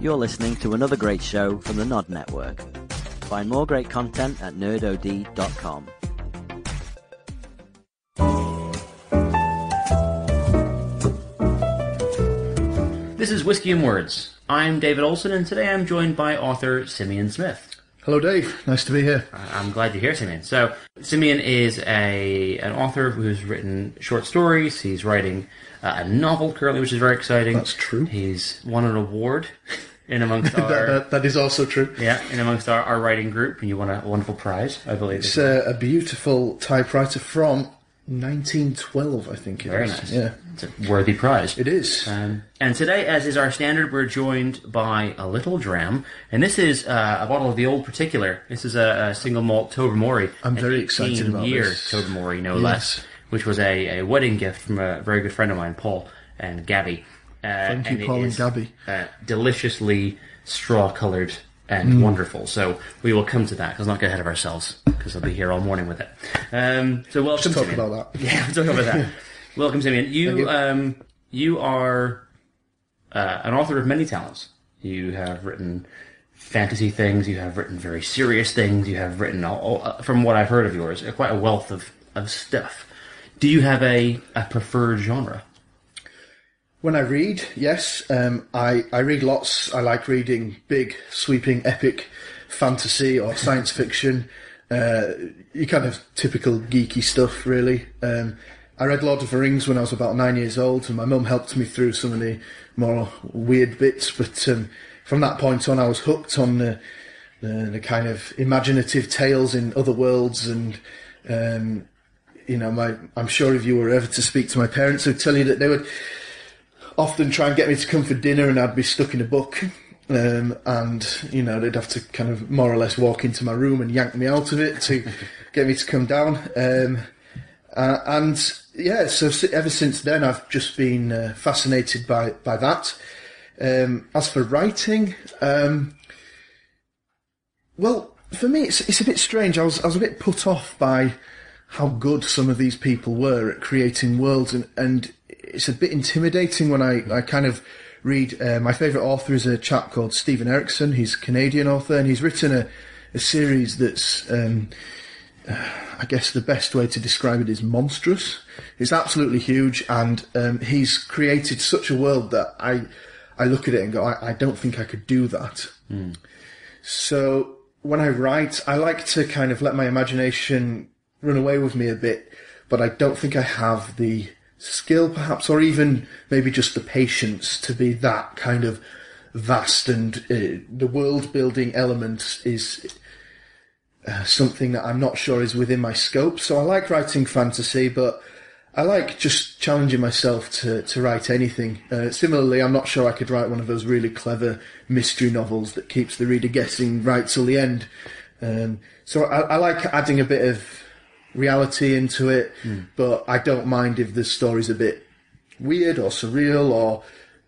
You're listening to another great show from the Nod Network. Find more great content at nerdod.com. This is Whiskey and Words. I'm David Olson, and today I'm joined by author Simeon Smith. Hello, Dave. Nice to be here. I'm glad you're here, Simeon. So, Simeon is a an author who's written short stories. He's writing uh, a novel currently, which is very exciting. That's true. He's won an award in amongst our That, that, that is also true. yeah in amongst our, our writing group, and you won a wonderful prize, I believe. It's uh, a beautiful typewriter from 1912, I think it is. very nice. Yeah, It's a worthy prize. it is. Um, and today, as is our standard, we're joined by a little dram, and this is uh, a bottle of the Old Particular. This is a, a single malt Tobermory. I'm very excited about year this. Tobermory, no Yes. less, which was a, a wedding gift from a very good friend of mine, Paul and Gabby. Uh, Thank you, and it Paul and Gabby. Uh, deliciously straw-colored and Mm. wonderful. So we will come to that. Let's not get ahead of ourselves because I'll be here all morning with it. Um, so welcome. talk Simeon. about that. Yeah, we'll talk about that. welcome, Simeon. You, you. um, you are uh, an author of many talents. You have written fantasy things. You have written very serious things. You have written, all, all, uh, from what I've heard of yours, uh, quite a wealth of, of stuff. Do you have a, a preferred genre? When I read, yes, um, I, I read lots. I like reading big, sweeping, epic fantasy or science fiction. Uh, you kind of typical geeky stuff, really. Um, I read Lord of the Rings when I was about nine years old, and my mum helped me through some of the more weird bits. But um, from that point on, I was hooked on the, the, the kind of imaginative tales in other worlds and um, you know, my I'm sure if you were ever to speak to my parents, they'd tell you that they would often try and get me to come for dinner, and I'd be stuck in a book, um, and you know they'd have to kind of more or less walk into my room and yank me out of it to get me to come down. Um, uh, and yeah, so ever since then, I've just been uh, fascinated by by that. Um, as for writing, um, well, for me, it's it's a bit strange. I was I was a bit put off by how good some of these people were at creating worlds, and and it's a bit intimidating when I I kind of read. Uh, my favourite author is a chap called Steven Erikson. He's a Canadian author, and he's written a a series that's. Um, I guess the best way to describe it is monstrous. It's absolutely huge, and um, he's created such a world that I, I look at it and go, I, I don't think I could do that. So when I write, I like to kind of let my imagination run away with me a bit, but I don't think I have the skill, perhaps, or even maybe just the patience to be that kind of vast. And uh, the world building element is uh, something that I'm not sure is within my scope. So I like writing fantasy, but I like just challenging myself to, to write anything. Uh, similarly, I'm not sure I could write one of those really clever mystery novels that keeps the reader guessing right till the end. Um, so I, I like adding a bit of reality into it, but I don't mind if the story's a bit weird or surreal or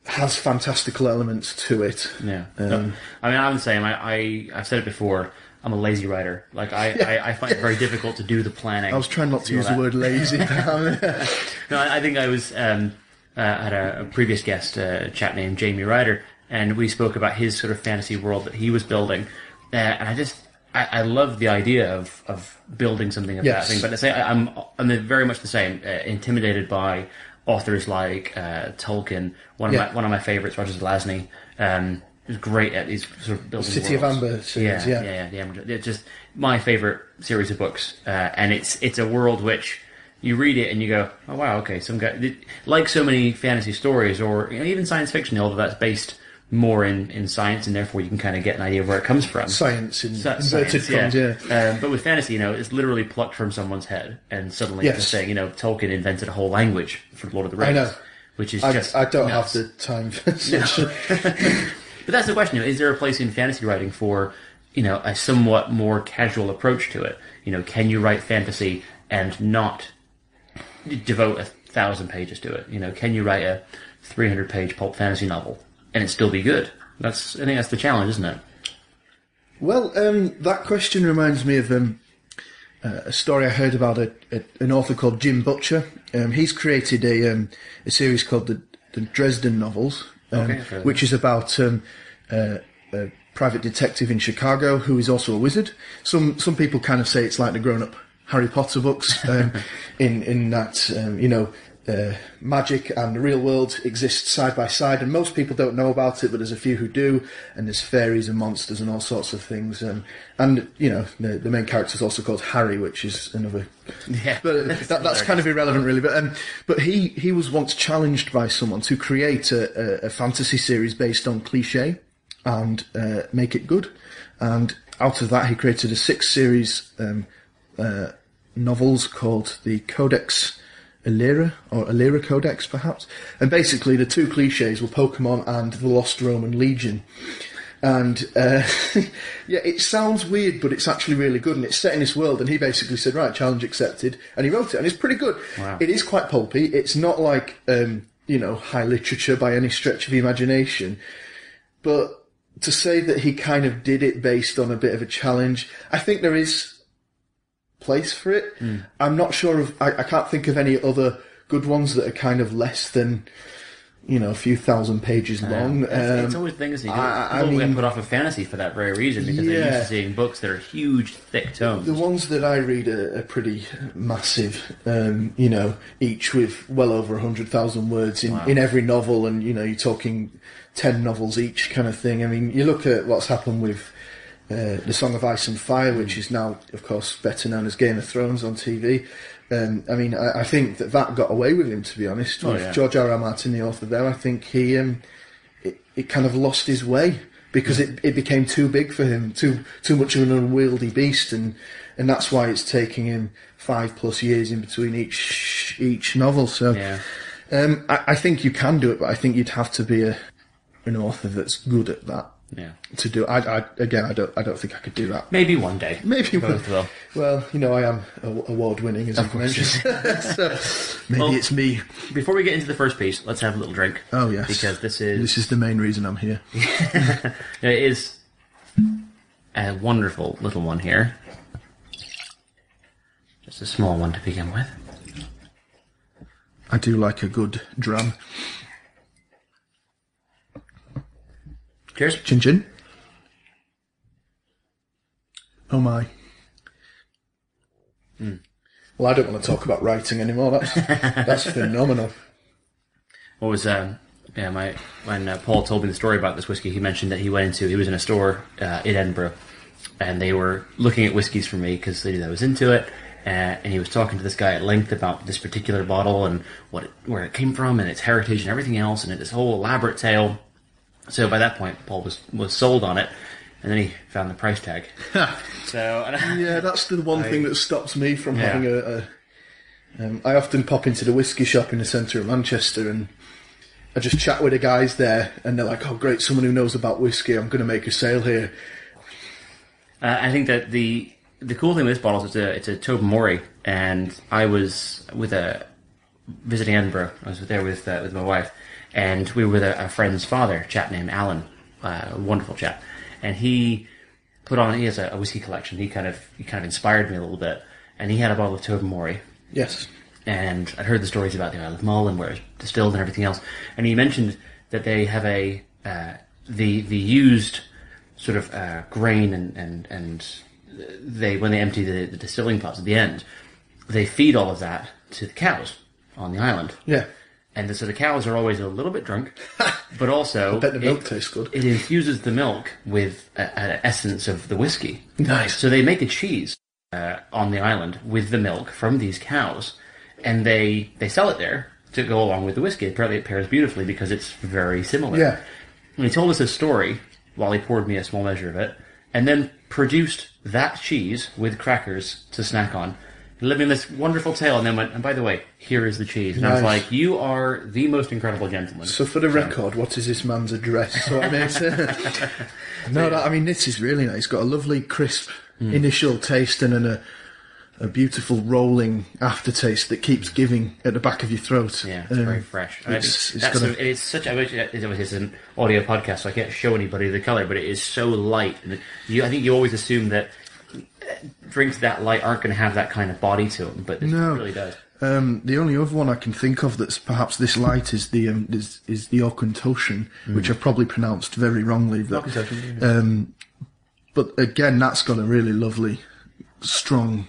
has fantastical elements to it. Yeah. No, I mean, I'm the same. I, I, I've said it before. I'm a lazy writer. Like, I, I, I find it very difficult to do the planning. I was trying not to use that. the word lazy. No, I I think I was um, uh, had a, a previous guest, uh, a chap named Jamie Ryder, and we spoke about his sort of fantasy world that he was building, uh, and I just I, I love the idea of of building something of Yes. that thing. But I say I, I'm I'm very much the same, uh, intimidated by authors like uh, Tolkien. One of Yeah. my one of my favorites, Roger Zelazny. Um, is great at these sort of building City of. Amber series, yeah, yeah. yeah, yeah, It's just my favorite series of books, uh, and it's it's a world which you read it and you go, oh wow, okay, some guy like so many fantasy stories or you know, even science fiction, although that's based more in, in science, and therefore you can kind of get an idea of where it comes from. Science in Sci- inverted science, commas, yeah. Um, but with fantasy, you know, it's literally plucked from someone's head, and suddenly Yes. just saying, you know, Tolkien invented a whole language for Lord of the Rings. know. Which is I, just I don't nuts. have the time for such. But that's the question: you know, is there a place in fantasy writing for you know a somewhat more casual approach to it? You know, can you write fantasy and not devote a thousand pages to it? You know, can you write a three hundred page pulp fantasy novel and it still be good? That's I think that's the challenge, isn't it? Well, um, that question reminds me of um, uh, a story I heard about a, a, an author called Jim Butcher. Um, he's created a, um, a series called the, the Dresden Novels, um, Okay, I've heard of which is about um, uh, a private detective in Chicago who is also a wizard. Some some people kind of say it's like the grown up Harry Potter books um, in in that um, you know. Uh, magic and the real world exist side by side, and most people don't know about it, but there's a few who do. And there's fairies and monsters and all sorts of things. Um, and you know, the, the main character is also called Harry, which is another Yeah. but that, that's kind of irrelevant, really. But um, but he he was once challenged by someone to create a, a, a fantasy series based on cliche and uh, make it good. And out of that, he created a six series um, uh, novels called the Codex Illyria or Illyria Codex, perhaps. And basically, the two cliches were Pokemon and the Lost Roman Legion. And uh, yeah, it sounds weird, but it's actually really good, and it's set in this world. And he basically said, "Right, challenge accepted," and he wrote it, and it's pretty good. Wow. It is quite pulpy. It's not like um, you know high literature by any stretch of the imagination, but to say that he kind of did it based on a bit of a challenge, I think there is place for it. I'm not sure of. I, I can't think of any other good ones that are kind of less than you know a few thousand pages long. It's, it's Um, always the thing is you I- I people get mean- put off of fantasy for that very reason because they're used Yeah. to seeing books that are huge, thick tomes. The ones that I read are, are pretty massive, um, you know, each with well over 100,000 words in, in every novel, and, you know, you're talking 10 novels each kind of thing. I mean, you look at what's happened with uh, The Song of Ice and Fire, which is now, of course, better known as Game of Thrones on TV. Um, I mean, I, I think that that got away with him, to be honest. with yeah. George R. R. Martin, the author there, I think he, um, it, it kind of lost his way because it, it became too big for him, too too much of an unwieldy beast, and and that's why it's taking him five plus years in between each each novel. So Yeah. um, I, I think you can do it, but I think you'd have to be a an author that's good at that Yeah. to do. I, I again, I don't I don't think I could do that. Maybe one day. Maybe both will. Well, you know, I am award winning, as I've mentioned. so maybe Well- it's me. Before we get into the first piece, let's have a little drink. Oh yes, Because this is this is the main reason I'm here. it is a wonderful little one here. Just a small one to begin with. I do like a good dram. Cheers. Chin chin. Oh my. Well, I don't want to talk about writing anymore. That's that's phenomenal. What was um yeah my when uh, Paul told me the story about this whiskey, he mentioned that he went into he was in a store uh, in Edinburgh, and they were looking at whiskeys for me because they knew I was into it. Uh, and he was talking to this guy at length about this particular bottle and what it, where it came from and its heritage and everything else and this whole elaborate tale. So by that point, Paul was was sold on it, and then he found the price tag. so and I- Yeah, that's the one thing that stops me from Yeah. having a. a um, I often pop into the whiskey shop in the centre of Manchester and I just chat with the guys there, and they're like, "Oh, great! Someone who knows about whiskey. I'm going to make a sale here." Uh, I think that the the cool thing with this bottle is it's a it's a Tobermory, and I was with a visiting Edinburgh. I was there with uh, with my wife, and we were with a, a friend's father, a chap named Alan, uh, a wonderful chap, and he put on he has a, a whiskey collection. He kind of he kind of inspired me a little bit, and he had a bottle of Tobermory, Yes. and I'd heard the stories about the Isle of Mull and where it's distilled and everything else. And he mentioned that they have a uh, the the used sort of uh, grain and and and they when they empty the, the distilling pots at the end, they feed all of that to the cows on the island. Yeah. And so the cows are always a little bit drunk, but also bet the milk it- tastes good. It infuses the milk with an essence of the whiskey. Nice. So they make a cheese uh, on the island with the milk from these cows, and they they sell it there to go along with the whiskey. Apparently, it pairs beautifully because it's very similar. Yeah. And he told us a story while he poured me a small measure of it, and then produced that cheese with crackers to snack on. Living this wonderful tale, and then went, and by the way, here is the cheese. And I was Nice. like, you are the most incredible gentleman. So for the record, what is this man's address? So no, that, I mean this is really nice. It's got a lovely crisp Hmm. initial taste and then a a beautiful rolling aftertaste that keeps giving at the back of your throat. Yeah, it's Um, very fresh. I It's, think it's that's got a, it's such. I wish it, it an audio podcast, so I can't show anybody the color, but it is so light. And you, I think you always assume that drinks that light aren't going to have that kind of body to them, but this No. really does. Um, the only other one I can think of that's perhaps this light is the um, is, is the Auchentoshan, which I've probably pronounced very wrongly. But, um, but again, that's got a really lovely, strong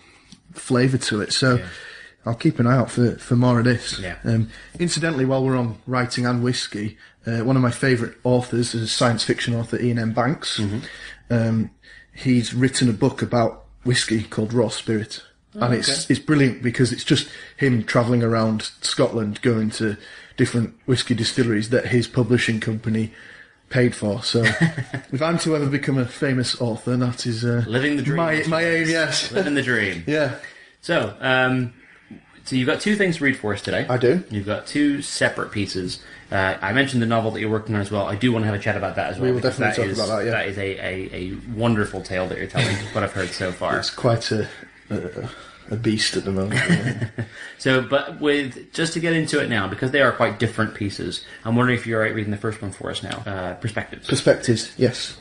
flavour to it. So I'll keep an eye out for, for more of this. Yeah. Um, incidentally, while we're on writing and whiskey, uh, one of my favourite authors is a science fiction author, Iain M. Banks. Um, he's written a book about whiskey called Raw Spirit. and it's it's brilliant because it's just him travelling around Scotland, going to different whiskey distilleries that his publishing company paid for. So, if I'm to ever become a famous author, that is uh, Living the dream. My my aim, yes. Living the dream. yeah, So, um, so you've got two things to read for us today. I do. You've got two separate pieces. Uh, I mentioned the novel that you're working on as well. I do want to have a chat about that as well. We will definitely talk is- about that, yeah. That is a, a, a wonderful tale that you're telling. what I've heard so far. it's quite a a, a beast at the moment. yeah. So, but with just to get into it now, because they are quite different pieces. I'm wondering if you're right reading the first one for us now. Uh, perspectives. Perspectives, yes.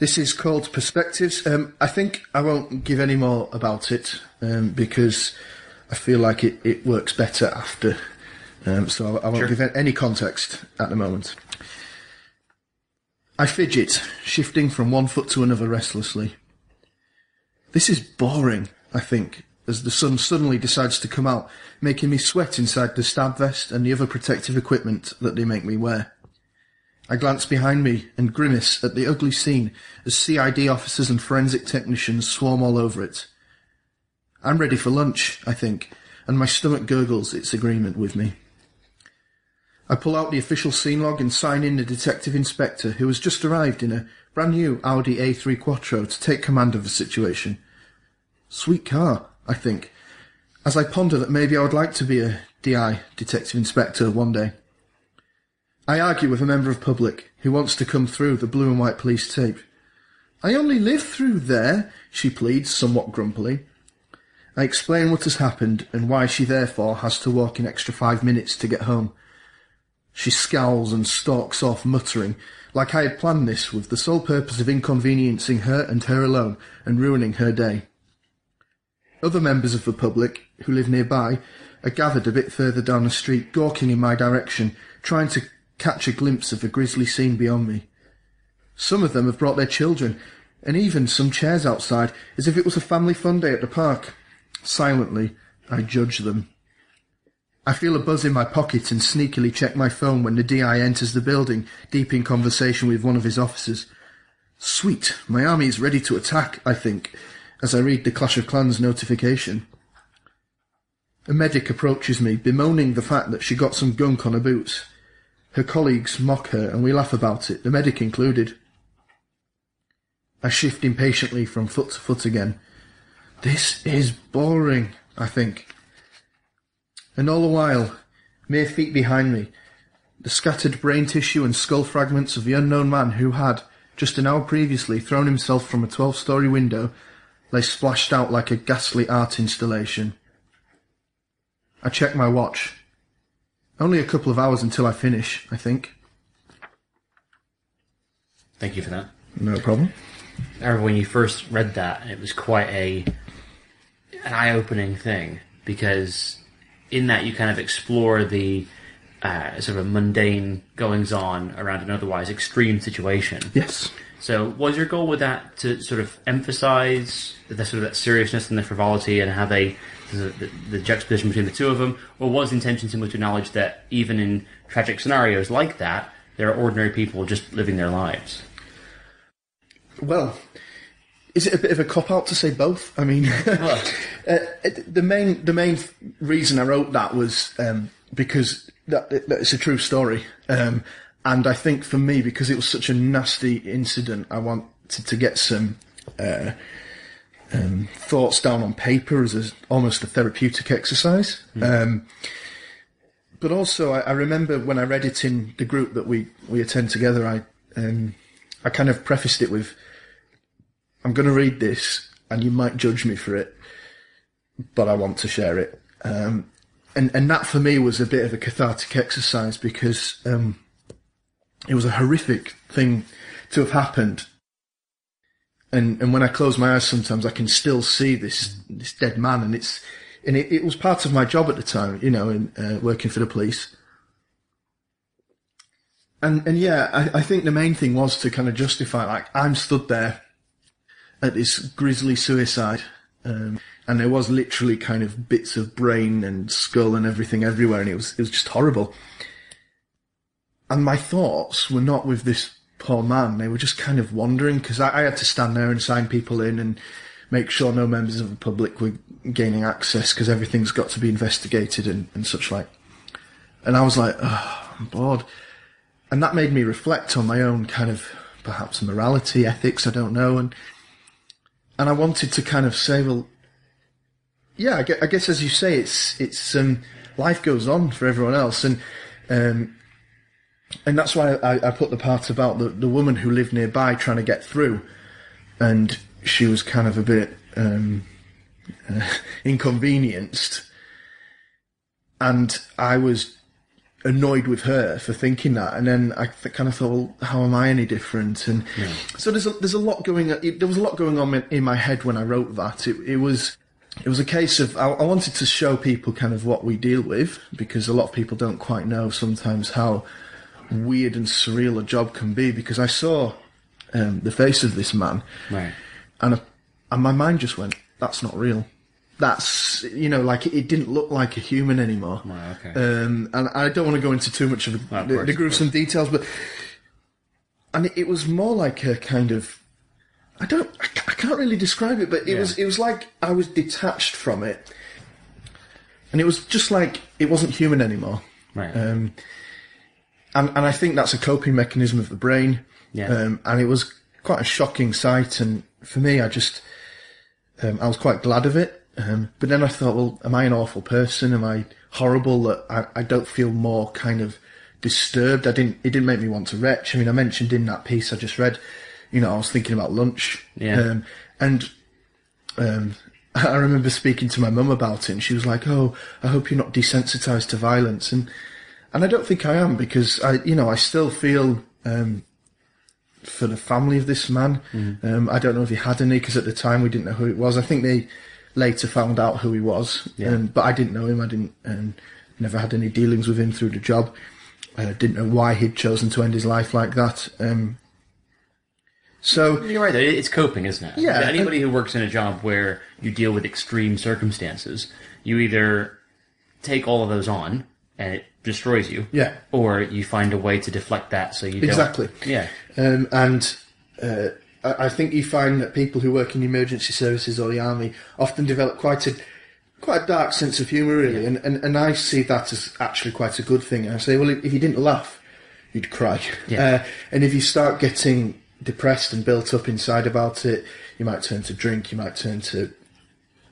This is called Perspectives. Um, I think I won't give any more about it um, because I feel like it, it works better after. Um, so I, I won't Sure. give any context at the moment. I fidget, shifting from one foot to another restlessly. This is boring, I think, as the sun suddenly decides to come out, making me sweat inside the stab vest and the other protective equipment that they make me wear. I glance behind me and grimace at the ugly scene as CID officers and forensic technicians swarm all over it. I'm ready for lunch, I think, and my stomach gurgles its agreement with me. I pull out the official scene log and sign in the detective inspector who has just arrived in a brand new Audi A3 Quattro to take command of the situation. Sweet car, I think, as I ponder that maybe I would like to be a DI, detective inspector, one day. I argue with a member of public who wants to come through the blue and white police tape. I only live through there, she pleads somewhat grumpily. I explain what has happened and why she therefore has to walk an extra five minutes to get home. She scowls and stalks off, muttering, like I had planned this with the sole purpose of inconveniencing her and her alone and ruining her day. Other members of the public, who live nearby, are gathered a bit further down the street, gawking in my direction, trying to catch a glimpse of the grisly scene beyond me. Some of them have brought their children, and even some chairs outside, as if it was a family fun day at the park. Silently, I judge them. I feel a buzz in my pocket and sneakily check my phone when the DI enters the building, deep in conversation with one of his officers. Sweet, my army is ready to attack, I think, as I read the Clash of Clans notification. A medic approaches me, bemoaning the fact that she got some gunk on her boots. Her colleagues mock her and we laugh about it, the medic included. I shift impatiently from foot to foot again. This is boring, I think. And all the while, mere feet behind me, the scattered brain tissue and skull fragments of the unknown man who had, just an hour previously, thrown himself from a twelve-story window lay splashed out like a ghastly art installation. I check my watch. Only a couple of hours until I finish, I think. Thank you for that. No problem. I remember when you first read that, it was quite a an eye-opening thing because in that you kind of explore the uh, sort of mundane goings-on around an otherwise extreme situation. Yes. So, was your goal with that to sort of emphasize the sort of that seriousness and the frivolity and how they the, the, the juxtaposition between the two of them, or was the intention simply to acknowledge that even in tragic scenarios like that, there are ordinary people just living their lives? Well, is it a bit of a cop out to say both? I mean, uh, the main the main reason I wrote that was um, because that, that it's a true story, um, and I think for me because it was such a nasty incident, I wanted to get some. Uh, um, thoughts down on paper as a, almost a therapeutic exercise. Um, but also, I, I remember when I read it in the group that we, we attend together, I um, I kind of prefaced it with, I'm going to read this and you might judge me for it, but I want to share it. Um, and, and that for me was a bit of a cathartic exercise because, um, it was a horrific thing to have happened. And, and when I close my eyes sometimes I can still see this, this dead man and it's, and it, it was part of my job at the time, you know, in uh, working for the police. And and yeah, I, I think the main thing was to kind of justify, like, I'm stood there at this grisly suicide, um, and there was literally kind of bits of brain and skull and everything everywhere, and it was it was just horrible. And my thoughts were not with this poor man; they were just kind of wandering because I, I had to stand there and sign people in and make sure no members of the public were gaining access because everything's got to be investigated and, and such like. And I was like, oh, I'm bored. And that made me reflect on my own kind of perhaps morality, ethics, I don't know. And, and I wanted to kind of say, well, yeah, I guess, I guess as you say, it's, it's, um, life goes on for everyone else. And, um, and that's why I, I put the part about the, the woman who lived nearby trying to get through. And she was kind of a bit um, uh, inconvenienced, and I was annoyed with her for thinking that. And then I th- kind of thought, well, how am I any different? And yeah. so there's a, there's a lot going. It, there was a lot going on in, in, my head when I wrote that. It, it was. It was a case of I, I wanted to show people kind of what we deal with because a lot of people don't quite know sometimes how weird and surreal a job can be. Because I saw um, the face of this man, right and and my mind just went, "That's not real." That's you know, like it didn't look like a human anymore. Right, okay. Um, and I don't want to go into too much of, the, well, of course, the, gruesome details, but and it, it, was more like a kind of I don't I, I can't really describe it, but it yeah. was it was like I was detached from it, and it was just like it wasn't human anymore. Right. Um, and and I think that's a coping mechanism of the brain. Yeah. Um, and it was quite a shocking sight, and for me, I just, um, I was quite glad of it. Um, but then I thought, well, am I an awful person? Am I horrible that I, I don't feel more kind of disturbed? I didn't, it didn't make me want to retch. I mean, I mentioned in that piece I just read, you know, I was thinking about lunch. Yeah. Um, and, um, I remember speaking to my mum about it and she was like, oh, I hope you're not desensitized to violence. And, and I don't think I am because I, you know, I still feel, um, for the family of this man. Mm-hmm. Um, I don't know if he had any because at the time we didn't know who it was. I think they later found out who he was, yeah. um, but I didn't know him. I didn't, um, never had any dealings with him through the job. I didn't know why he'd chosen to end his life like that. Um, so you're right. It's coping, isn't it? Yeah. Anybody who works in a job where you deal with extreme circumstances, you either take all of those on and it destroys you. Yeah. Or you find a way to deflect that so you exactly. Don't, yeah. Um, and uh, I think you find that people who work in emergency services or the army often develop quite a quite a dark sense of humour, really. Yeah. And, and and I see that as actually quite a good thing. And I say, well, if you didn't laugh, you'd cry. Yeah. Uh, and if you start getting depressed and built up inside about it, you might turn to drink. You might turn to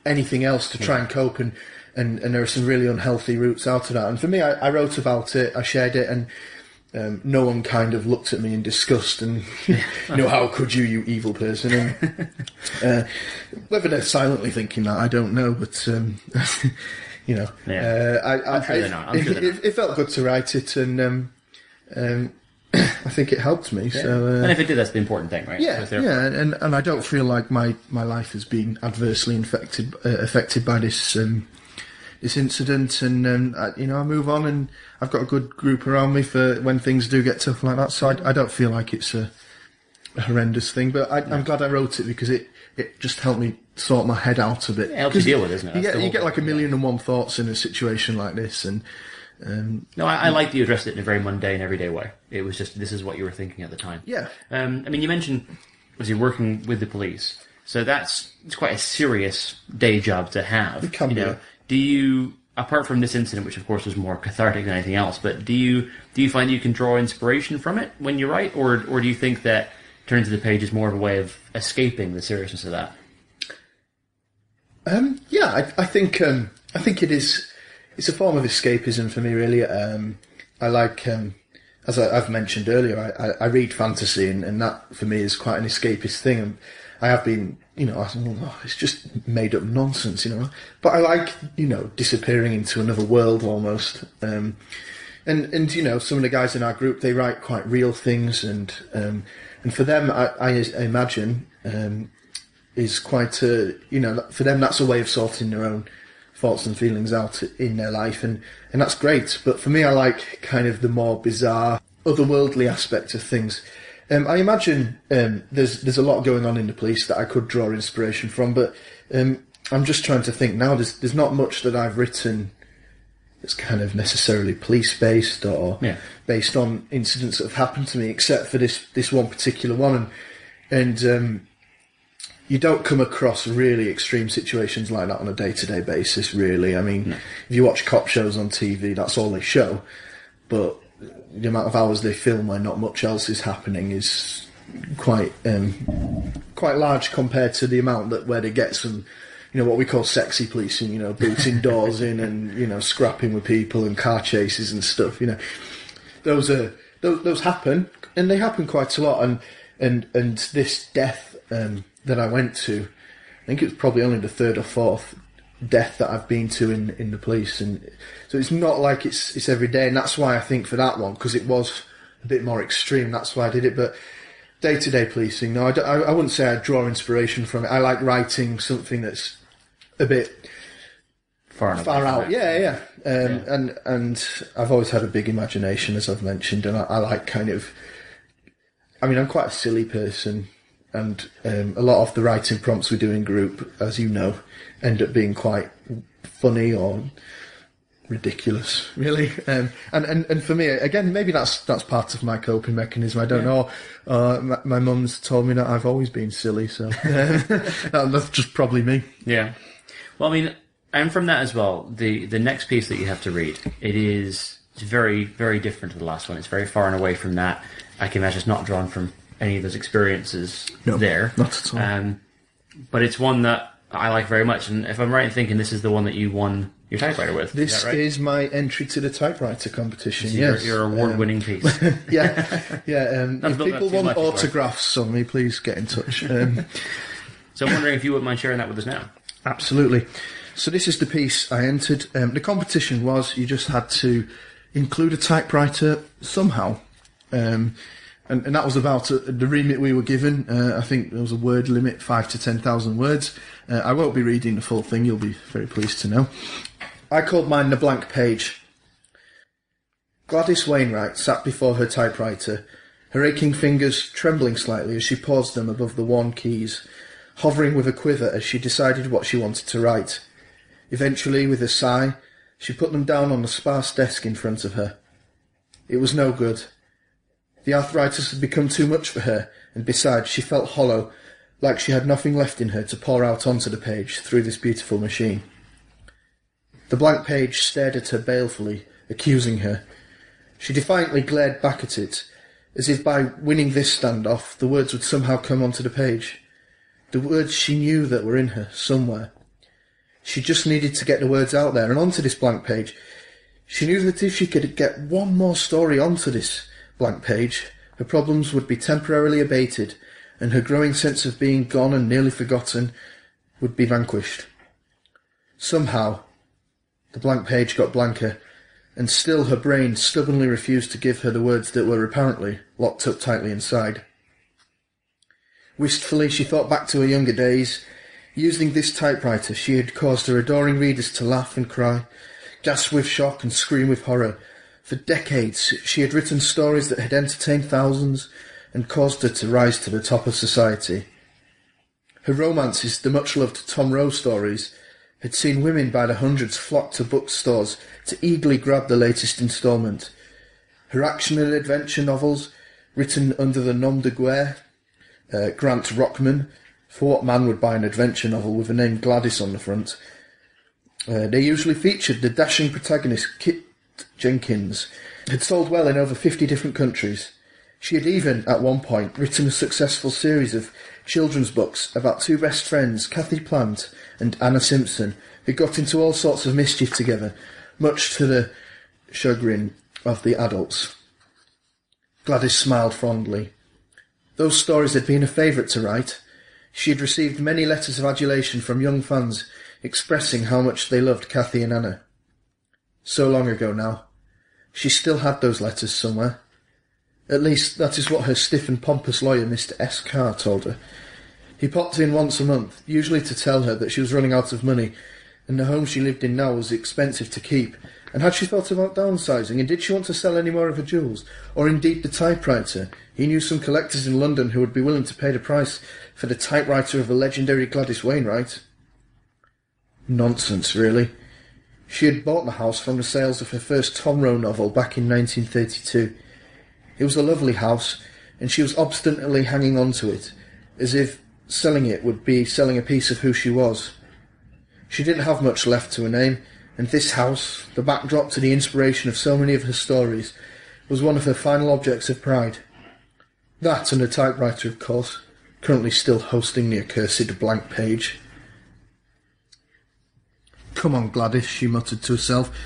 anything else to try and cope and and, and there are some really unhealthy routes out of that. And for me, I, I wrote about it, I shared it, and um, no one kind of looked at me in disgust and, you know, how could you, you evil person? And, uh, whether they're silently thinking that, I don't know, but, um, you know, yeah. uh, I, sure. I'm it, it, it, felt good to write it, and um, um, I think it helped me. Yeah. So, uh, and if it did, that's the important thing, right? Yeah, yeah, and and I don't feel like my, my life has been adversely infected uh, affected by this um, this incident, and um, I, you know I move on, and I've got a good group around me for when things do get tough like that. So I, I don't feel like it's a, a horrendous thing, but I, am glad I wrote it because it it just helped me sort my head out a bit. It helps you deal with, it, isn't it? you get you get like a million and one thoughts in a situation like this, and. Um, no, I, I like that you addressed it in a very mundane, everyday way. It was just this is what you were thinking at the time. Yeah. Um, I mean, you mentioned was you working with the police, so that's it's quite a serious day job to have. It can you be. know, do you apart from this incident, which of course was more cathartic than anything else, but do you do you find you can draw inspiration from it when you write, or or do you think that turning to the page is more of a way of escaping the seriousness of that? Um, yeah, I, I think um, I think it is. It's a form of escapism for me, really. Um, I like, um, as I, have mentioned earlier, I, I, I read fantasy, and, and, that for me is quite an escapist thing. I have been you know, I thought, oh, it's just made up nonsense, you know. But I like, you know, disappearing into another world almost. Um, and and you know, some of the guys in our group they write quite real things, and um, and for them, I, I imagine um, is quite a, you know, for them that's a way of sorting their own thoughts and feelings out in their life, and and that's great. But for me, I like kind of the more bizarre, otherworldly aspect of things. Um, I imagine um, there's there's a lot going on in the police that I could draw inspiration from, but um, I'm just trying to think now. There's there's not much that I've written that's kind of necessarily police based or Yeah. based on incidents that have happened to me, except for this this one particular one, and and um, you don't come across really extreme situations like that on a day to day basis. Really, I mean, if you watch cop shows on TV, that's all they show, but the amount of hours they film where not much else is happening is quite um, quite large compared to the amount that where they get some you know what we call sexy policing you know booting doors in and you know scrapping with people and car chases and stuff you know. Those are those, those happen and they happen quite a lot and and and this death um, that I went to I think it was probably only the third or fourth death that I've been to in in the police, and so it's not like it's it's every day, and that's why I think for that one because it was a bit more extreme. That's why I did it, but. Day to day policing, no, I, don't- I, I wouldn't say I draw inspiration from it. I like writing something that's a bit Far, far out. Yeah, yeah. Um, And and I've always had a big imagination, as I've mentioned, and I, I like kind of. I mean, I'm quite a silly person, and um, a lot of the writing prompts we do in group, as you know, end up being quite funny or ridiculous, really. Um, and, and and for me, again, maybe that's that's part of my coping mechanism. I don't know. Uh, my, my mum's told me that I've always been silly, so that's just probably me. Yeah. Well, I mean, and from that as well, the the next piece that you have to read, it is it's very very different to the last one. It's very far and away from that. I can imagine it's not drawn from any of those experiences No, there. not at all. Um, but it's one that I like very much. And if I'm right in thinking, this is the one that you won your typewriter with. This is right? is my entry to the typewriter competition. your, yes, your award-winning piece. yeah, yeah. Um, if people want autographs on me, please get in touch. Um, so I'm wondering if you wouldn't mind sharing that with us now. absolutely. So this is the piece I entered. Um, the competition was you just had to include a typewriter somehow. Um, and, and that was about uh, the remit we were given. Uh, I think there was a word limit, five to ten thousand words. Uh, I won't be reading the full thing. You'll be very pleased to know. I called mine the blank page. Gladys Wainwright sat before her typewriter, her aching fingers trembling slightly as she paused them above the worn keys, hovering with a quiver as she decided what she wanted to write. Eventually, with a sigh, she put them down on the sparse desk in front of her. It was no good. The arthritis had become too much for her, and besides, she felt hollow, like she had nothing left in her to pour out onto the page through this beautiful machine. The blank page stared at her balefully, accusing her. She defiantly glared back at it, as if by winning this standoff, the words would somehow come onto the page. The words she knew that were in her, somewhere. She just needed to get the words out there and onto this blank page. She knew that if she could get one more story onto this blank page, her problems would be temporarily abated, and her growing sense of being gone and nearly forgotten would be vanquished. Somehow, the blank page got blanker, and still her brain stubbornly refused to give her the words that were apparently locked up tightly inside. Wistfully, she thought back to her younger days. Using this typewriter, she had caused her adoring readers to laugh and cry, gasp with shock and scream with horror. For decades, she had written stories that had entertained thousands and caused her to rise to the top of society. Her romances, the much-loved Tom Rowe stories, had seen women by the hundreds flock to bookstores to eagerly grab the latest instalment. Her action and adventure novels, written under the nom de guerre, uh, Grant Rockman, for what man would buy an adventure novel with the name Gladys on the front? Uh, they usually featured the dashing protagonist Kit Jenkins, had sold well in over 50 different countries. She had even, at one point, written a successful series of children's books about two best friends, Kathy Plant and Anna Simpson, who got into all sorts of mischief together, much to the chagrin of the adults. Gladys smiled fondly. Those stories had been a favourite to write. She had received many letters of adulation from young fans expressing how much they loved Kathy and Anna. So long ago now. She still had those letters somewhere. At least that is what her stiff and pompous lawyer, Mr. S. Carr, told her. He popped in once a month, usually to tell her that she was running out of money, and the home she lived in now was expensive to keep. And had she thought about downsizing, and did she want to sell any more of her jewels, or indeed the typewriter? He knew some collectors in London who would be willing to pay the price for the typewriter of the legendary Gladys Wainwright. Nonsense, really. She had bought the house from the sales of her first Tom Rowe novel back in 1932. It was a lovely house, and she was obstinately hanging on to it, as if selling it would be selling a piece of who she was. She didn't have much left to her name, and this house, the backdrop to the inspiration of so many of her stories, was one of her final objects of pride. That and a typewriter, of course, currently still hosting the accursed blank page. Come on, Gladys, she muttered to herself,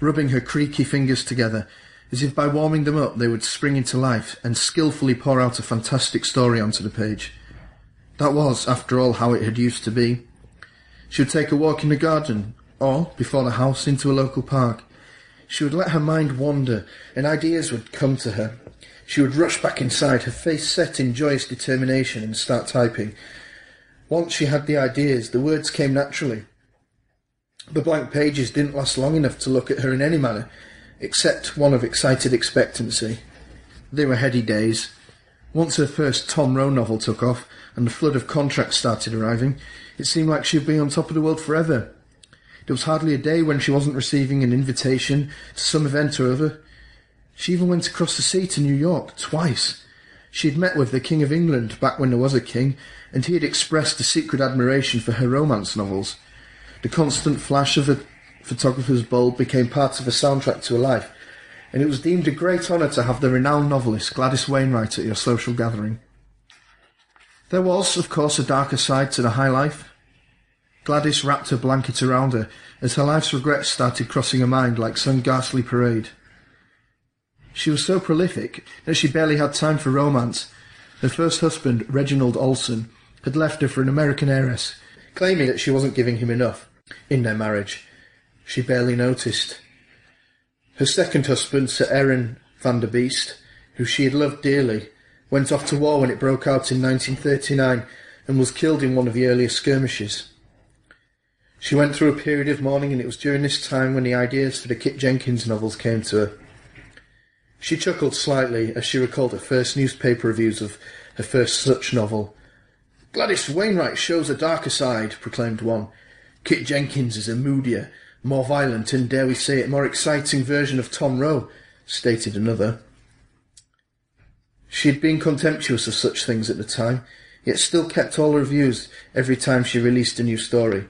rubbing her creaky fingers together, as if by warming them up they would spring into life and skilfully pour out a fantastic story onto the page. That was, after all, how it had used to be. She would take a walk in the garden, or, before the house, into a local park. She would let her mind wander, and ideas would come to her. She would rush back inside, her face set in joyous determination, and start typing. Once she had the ideas, the words came naturally. The blank pages didn't last long enough to look at her in any manner, except one of excited expectancy. They were heady days. Once her first Tom Rowe novel took off, and the flood of contracts started arriving, it seemed like she'd be on top of the world forever. There was hardly a day when she wasn't receiving an invitation to some event or other. She even went across the sea to New York twice. She'd met with the King of England back when there was a king, and he had expressed a secret admiration for her romance novels. The constant flash of a photographer's bulb became part of a soundtrack to her life, and it was deemed a great honour to have the renowned novelist Gladys Wainwright at your social gathering. There was, of course, a darker side to the high life. Gladys wrapped her blanket around her as her life's regrets started crossing her mind like some ghastly parade. She was so prolific that she barely had time for romance. Her first husband, Reginald Olson, had left her for an American heiress, claiming that she wasn't giving him enough in their marriage. She barely noticed. Her second husband, Sir Aaron van der Beest, who she had loved dearly, went off to war when it broke out in 1939 and was killed in one of the earlier skirmishes. She went through a period of mourning, and it was during this time when the ideas for the Kit Jenkins novels came to her. She chuckled slightly as she recalled her first newspaper reviews of her first such novel. Gladys Wainwright shows a darker side, proclaimed one. Kit Jenkins is a moodier, more violent, and dare we say it, more exciting version of Tom Rowe, stated another. She had been contemptuous of such things at the time, yet still kept all her reviews every time she released a new story.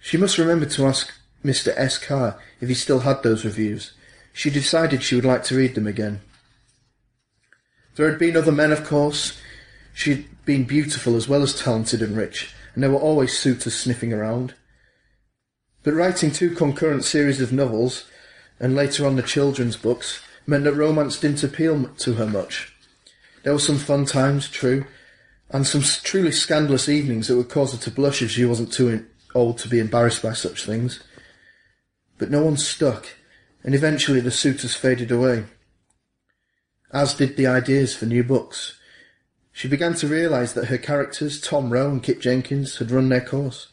She must remember to ask Mr. S. Carr if he still had those reviews. She decided she would like to read them again. There had been other men, of course. She had been beautiful as well as talented and rich, and there were always suitors sniffing around. But writing two concurrent series of novels, and later on the children's books, meant that romance didn't appeal to her much. There were some fun times, true, and some truly scandalous evenings that would cause her to blush if she wasn't too old to be embarrassed by such things. But no one stuck, and eventually the suitors faded away. As did the ideas for new books. She began to realise that her characters, Tom Rowe and Kit Jenkins, had run their course.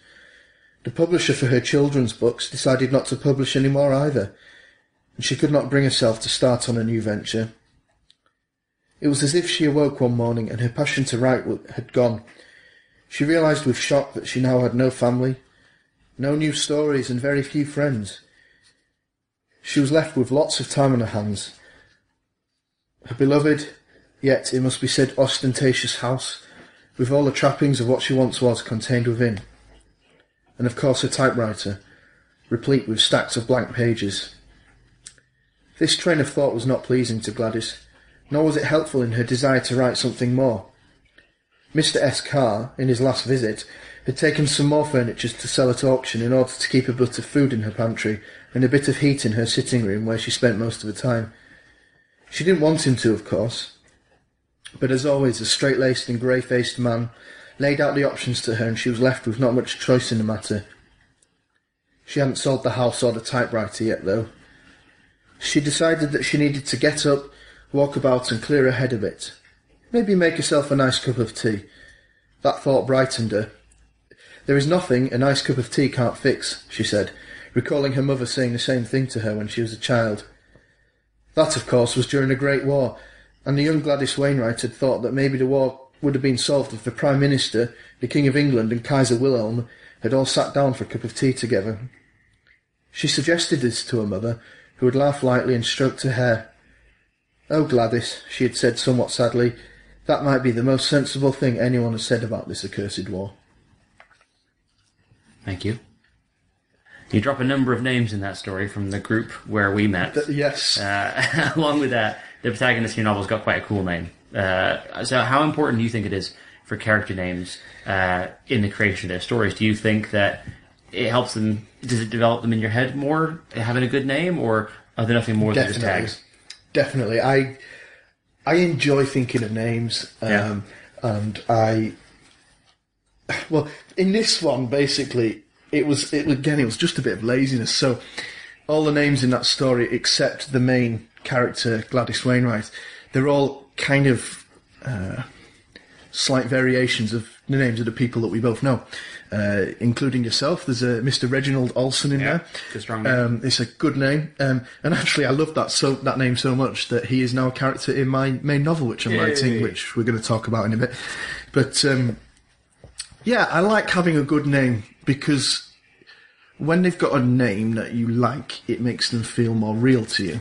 The publisher for her children's books decided not to publish any more either, and she could not bring herself to start on a new venture. It was as if she awoke one morning and her passion to write had gone. She realised with shock that she now had no family, no new stories, and very few friends. She was left with lots of time on her hands. Her beloved, yet it must be said ostentatious house, with all the trappings of what she once was contained within. And of course a typewriter, replete with stacks of blank pages. This train of thought was not pleasing to Gladys, nor was it helpful in her desire to write something more. Mr. S. Carr, in his last visit, had taken some more furniture to sell at auction in order to keep a bit of food in her pantry and a bit of heat in her sitting room where she spent most of her time. She didn't want him to, of course, but as always, a straight-laced and grey-faced man laid out the options to her and she was left with not much choice in the matter. She hadn't sold the house or the typewriter yet, though. She decided that she needed to get up, walk about and clear her head a bit. Maybe make herself a nice cup of tea. That thought brightened her, There is nothing a nice cup of tea can't fix, she said, recalling her mother saying the same thing to her when she was a child. That, of course, was during the Great War, and the young Gladys Wainwright had thought that maybe the war would have been solved if the Prime Minister, the King of England, and Kaiser Wilhelm had all sat down for a cup of tea together. She suggested this to her mother, who had laughed lightly and stroked her hair. Oh, Gladys, she had said somewhat sadly, that might be the most sensible thing anyone has said about this accursed war. Thank you. You drop a number of names in that story from the group where we met. Th- yes. Uh, along with that, the protagonist in your novel's got quite a cool name. Uh, so, how important do you think it is for character names uh, in the creation of their stories? Do you think that it helps them? Does it develop them in your head more having a good name, or are there nothing more than just Definitely. tags? Definitely. I I enjoy thinking of names. Um, Yeah. and I well, in this one basically it was it again it was just a bit of laziness. So all the names in that story except the main character, Gladys Wainwright, they're all kind of uh, slight variations of the names of the people that we both know, uh, including yourself. There's a Mr. Reginald Olson in Yeah, there. it's a. Um, it's a good name, um, and actually, I love that so that name so much that he is now a character in my main novel, which I'm Yay. writing, which we're going to talk about in a bit. But um, yeah, I like having a good name because when they've got a name that you like, it makes them feel more real to you.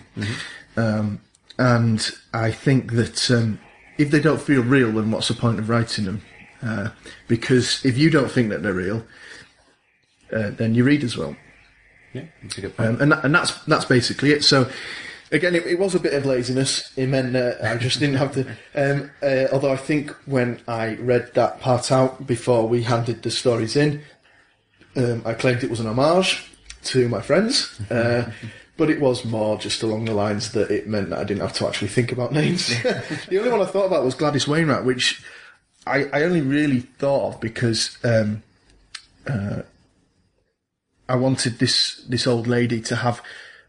Um, and I think that um, if they don't feel real, then what's the point of writing them? Uh, because if you don't think that they're real, uh, then your readers won't. Yeah, that's a good point. Um, and that, and that's that's basically it. So again, it, it was a bit of laziness. It meant that I just didn't have to. Um, uh, although I think when I read that part out before we handed the stories in, um, I claimed it was an homage to my friends. Uh, But it was more just along the lines that it meant that I didn't have to actually think about names. the only one I thought about was Gladys Wainwright, which I, I only really thought of because um, I wanted this this old lady to have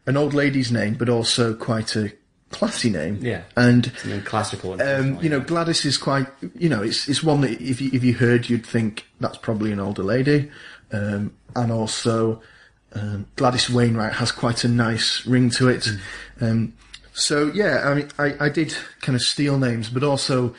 an old lady's name, but also quite a classy name. Yeah. and classical. Um, you know, Gladys is quite, you know, it's it's one that if you, if you heard, you'd think that's probably an older lady, um, and also um, Gladys Wainwright has quite a nice ring to it. Um, so yeah, I mean, I, I did kind of steal names, but also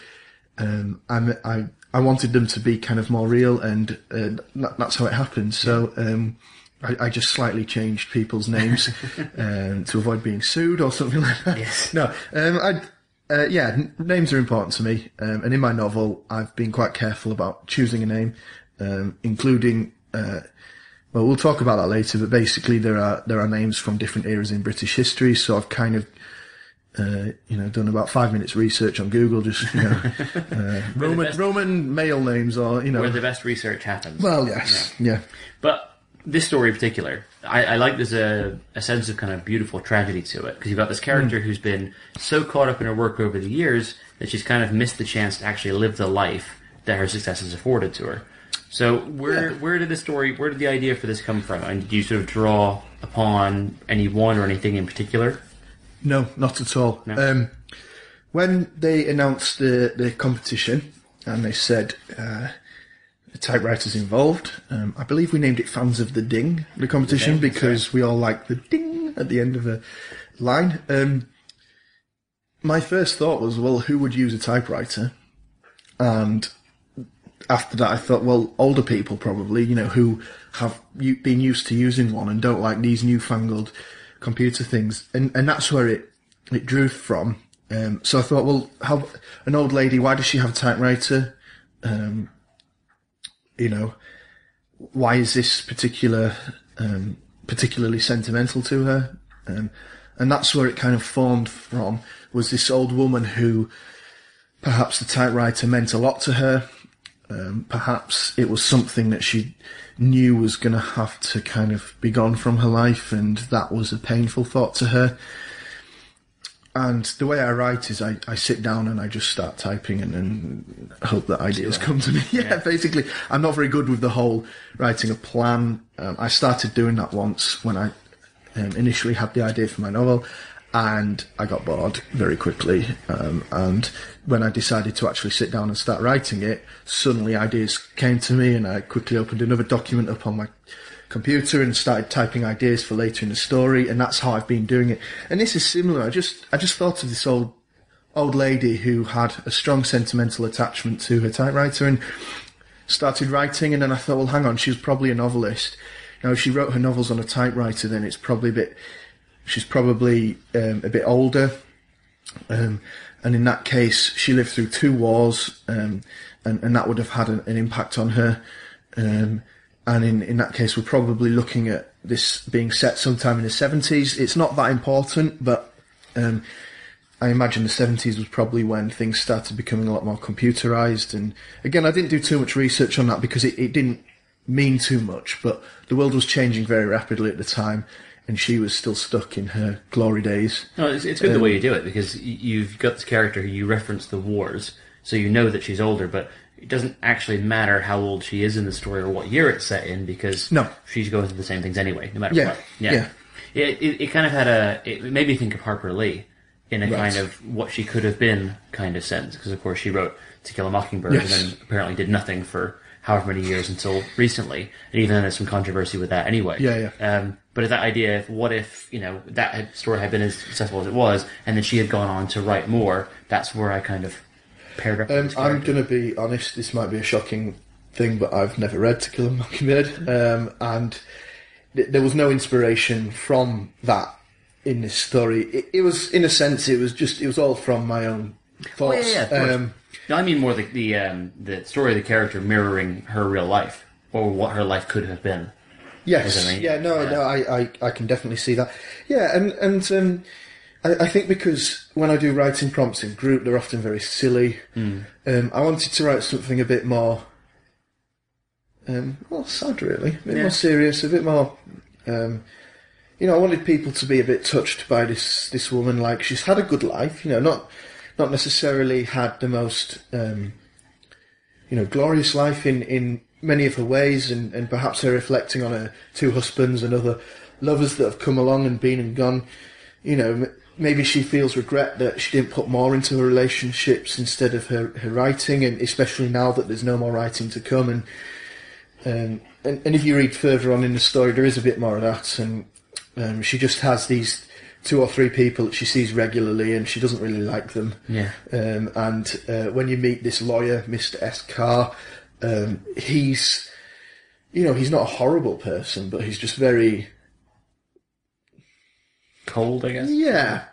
um, I'm, I I wanted them to be kind of more real, and uh, that, that's how it happened. So. Um, I, I just slightly changed people's names um, to avoid being sued or something like that. Yes. No, um, I, uh, yeah, n- names are important to me, um, and in my novel, I've been quite careful about choosing a name, um, including. Uh, well, we'll talk about that later, but basically, there are there are names from different eras in British history. So I've kind of, uh, you know, done about five minutes research on Google, just you know, uh, Roman best- Roman male names, are, you know. where the best research happens. well, yes, yeah. But this story in particular, I, I like there's a, a sense of kind of beautiful tragedy to it because you've got this character who's been so caught up in her work over the years that she's kind of missed the chance to actually live the life that her success has afforded to her. So where Yeah. where did the story, where did the idea for this come from, and did you sort of draw upon any one or anything in particular? No, not at all. Um, when they announced the, the competition and they said uh, the typewriters involved, um, I believe we named it Fans of the Ding, the competition, because we all like the ding at the end of a line. Um, my first thought was, well, who would use a typewriter? And after that, I thought, well, older people probably, you know, who have been used to using one and don't like these newfangled computer things, and and that's where it it drew from. Um, so I thought, well, how an old lady? Why does she have a typewriter? Um, you know, why is this particular um, particularly sentimental to her? Um, and that's where it kind of formed from. Was this old woman who perhaps the typewriter meant a lot to her? Um, perhaps it was something that she knew was going to have to kind of be gone from her life, and that was a painful thought to her. And the way I write is I, I sit down and I just start typing and then hope that ideas come to me. yeah, basically, I'm not very good with the whole writing a plan. Um, I started doing that once when I um, initially had the idea for my novel, and I got bored very quickly. Um, and when I decided to actually sit down and start writing it, suddenly ideas came to me, and I quickly opened another document up on my computer and started typing ideas for later in the story, and that's how I've been doing it. And this is similar. I just I just thought of this old old lady who had a strong sentimental attachment to her typewriter and started writing, and then I thought, well, hang on, she was probably a novelist. Now, if she wrote her novels on a typewriter, then it's probably a bit. She's probably um, a bit older, um, and in that case, she lived through two wars, um, and and that would have had an, an impact on her. Um, and in in that case, we're probably looking at this being set sometime in the seventies. It's not that important, but um, I imagine the 70s was probably when things started becoming a lot more computerized. And again, I didn't do too much research on that because it, it didn't mean too much, but the world was changing very rapidly at the time and she was still stuck in her glory days. No, it's, it's good the way you um, do it because you've got this character who you reference the wars, so you know that she's older, but it doesn't actually matter how old she is in the story or what year it's set in because No. she's going through the same things anyway, no matter Yeah, what. yeah. It, it, it kind of had a. It made me think of Harper Lee in a Right. kind of what she could have been kind of sense because, of course, she wrote To Kill a Mockingbird Yes. and then apparently did nothing for however many years until recently, and even then there's some controversy with that anyway. Yeah, yeah. Um, but that idea of what if you know that story had been as successful as it was, and then she had gone on to write more. That's where I kind of paired up. Um, I'm going to be honest, this might be a shocking thing, but I've never read To Kill a Mockingbird, um, and th- there was no inspiration from that in this story. It, it was, in a sense, it was just, it was all from my own Oh, yeah, thoughts. yeah, um, No, I mean more the the um, the story of the character mirroring her real life or what her life could have been. Yes. I mean? Yeah. No. Yeah. No. I, I. I can definitely see that. Yeah. And and um, I, I think because when I do writing prompts in group, they're often very silly. Hmm. Um, I wanted to write something a bit more. Um, well, sad really, a bit Yeah. more serious, a bit more. Um, you know, I wanted people to be a bit touched by this this woman. Like she's had a good life, you know, not not necessarily had the most um, you know glorious life in in many of her ways, and and perhaps her reflecting on her two husbands and other lovers that have come along and been and gone. You know, maybe she feels regret that she didn't put more into her relationships instead of her her writing, and especially now that there's no more writing to come and. Um, and, and if you read further on in the story, there is a bit more of that. And um, she just has these two or three people that she sees regularly, and she doesn't really like them. Yeah. Um, and uh, when you meet this lawyer, Mr. S. Carr, um, he's, you know, he's not a horrible person, but he's just very, Cold, I guess. yeah.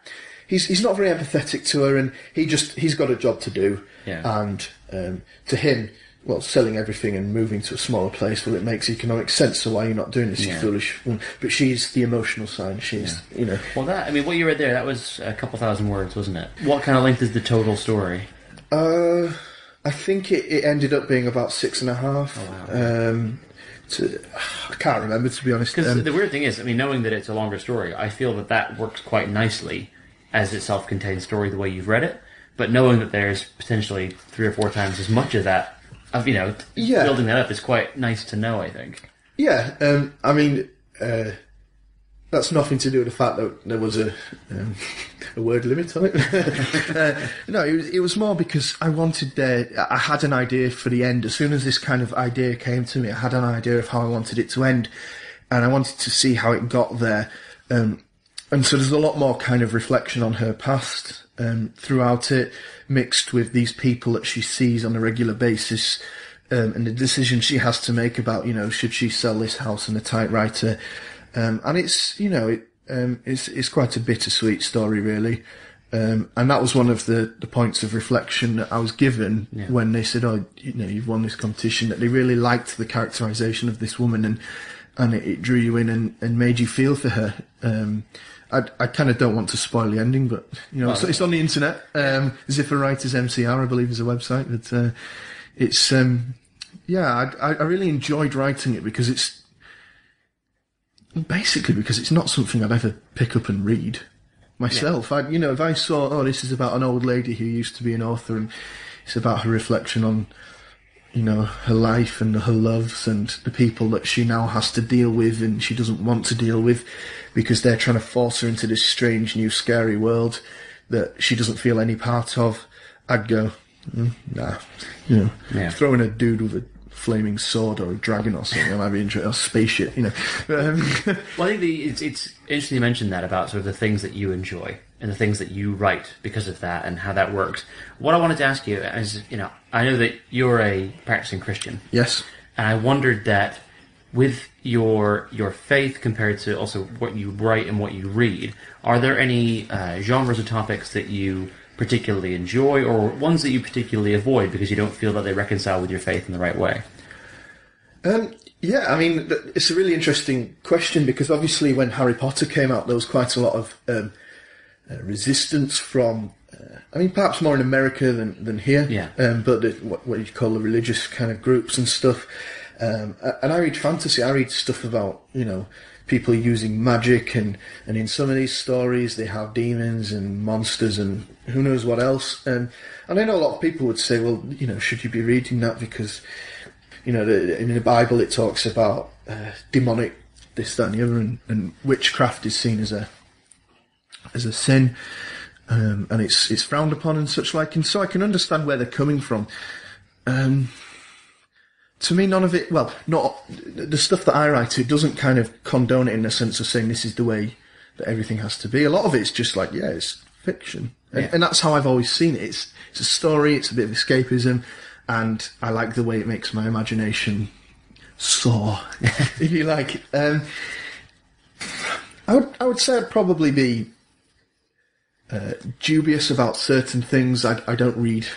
He's he's not very empathetic to her, and he just he's got a job to do. Yeah. And um, to him, well, selling everything and moving to a smaller place, well, it makes economic sense. So why are you not doing this, you Yeah. foolish? woman? But she's the emotional side. She's you know. Well, that I mean, what you read there, that was a couple thousand words, wasn't it? What kind of length is the total story? Uh, I think it, it ended up being about six and a half. Oh, wow. um, to, I can't remember to be honest. Because Um, the weird thing is, I mean, knowing that it's a longer story, I feel that that works quite nicely as a self-contained story the way you've read it. But knowing that there's potentially three or four times as much of that, of you know, Yeah. building that up is quite nice to know. I think. Yeah, um, I mean, uh, that's nothing to do with the fact that there was a um, a word limit on it. uh, no, it was, it was more because I wanted. Uh, I had an idea for the end. As soon as this kind of idea came to me, I had an idea of how I wanted it to end, and I wanted to see how it got there. Um, and so there's a lot more kind of reflection on her past um, throughout it, mixed with these people that she sees on a regular basis, um, and the decision she has to make about, you know, should she sell this house and the typewriter. Um, and it's, you know, it, um, it's, it's quite a bittersweet story, really. Um, and that was one of the, the points of reflection that I was given when they said, "Oh, you know, you've won this competition." That they really liked the characterization of this woman, and and it, it drew you in and, and made you feel for her. Um, I, I kind of don't want to spoil the ending, but you know, it's, it's on the internet. Um, Zipper Writers MCR, I believe, is a website. But uh, it's um, yeah, I, I really enjoyed writing it because it's basically because it's not something I'd ever pick up and read myself. I, you know, if I saw, oh, this is about an old lady who used to be an author, and it's about her reflection on you know her life and her loves and the people that she now has to deal with and she doesn't want to deal with because they're trying to force her into this strange new scary world that she doesn't feel any part of. I'd go, mm, nah, you know, Yeah. throwing a dude with a flaming sword or a dragon or something, I might be interested, or spaceship, you know. Um, Well, I think the, it's, it's interesting you mentioned that about sort of the things that you enjoy and the things that you write because of that and how that works. What I wanted to ask you is, you know, I know that you're a practicing Christian, yes. and I wondered that with your your faith compared to also what you write and what you read, are there any uh, genres or topics that you particularly enjoy, or ones that you particularly avoid because you don't feel that they reconcile with your faith in the right way? Um, yeah, I mean, th- it's a really interesting question because obviously when Harry Potter came out, there was quite a lot of um, uh, resistance from, I mean, perhaps more in America than, than here. Yeah. Um, but the, what, what you call the religious kind of groups and stuff. Um, and I read fantasy. I read stuff about, you know, people using magic and, and in some of these stories they have demons and monsters and who knows what else. Um, and I know a lot of people would say, well, you know, should you be reading that because you know, the, in the Bible it talks about uh, demonic this, that, and the other, and, and witchcraft is seen as a as a sin, um, and it's it's frowned upon and such like. And so I can understand where they're coming from. Um, to me, none of it. Well, not the stuff that I write. It doesn't kind of condone it in the sense of saying this is the way that everything has to be. A lot of it's just like, yeah, it's fiction, and, Yeah. and that's how I've always seen it. It's it's a story. It's a bit of escapism, and I like the way it makes my imagination soar, if you like. Um, I would I would say I'd probably be uh, dubious about certain things. I, I don't read,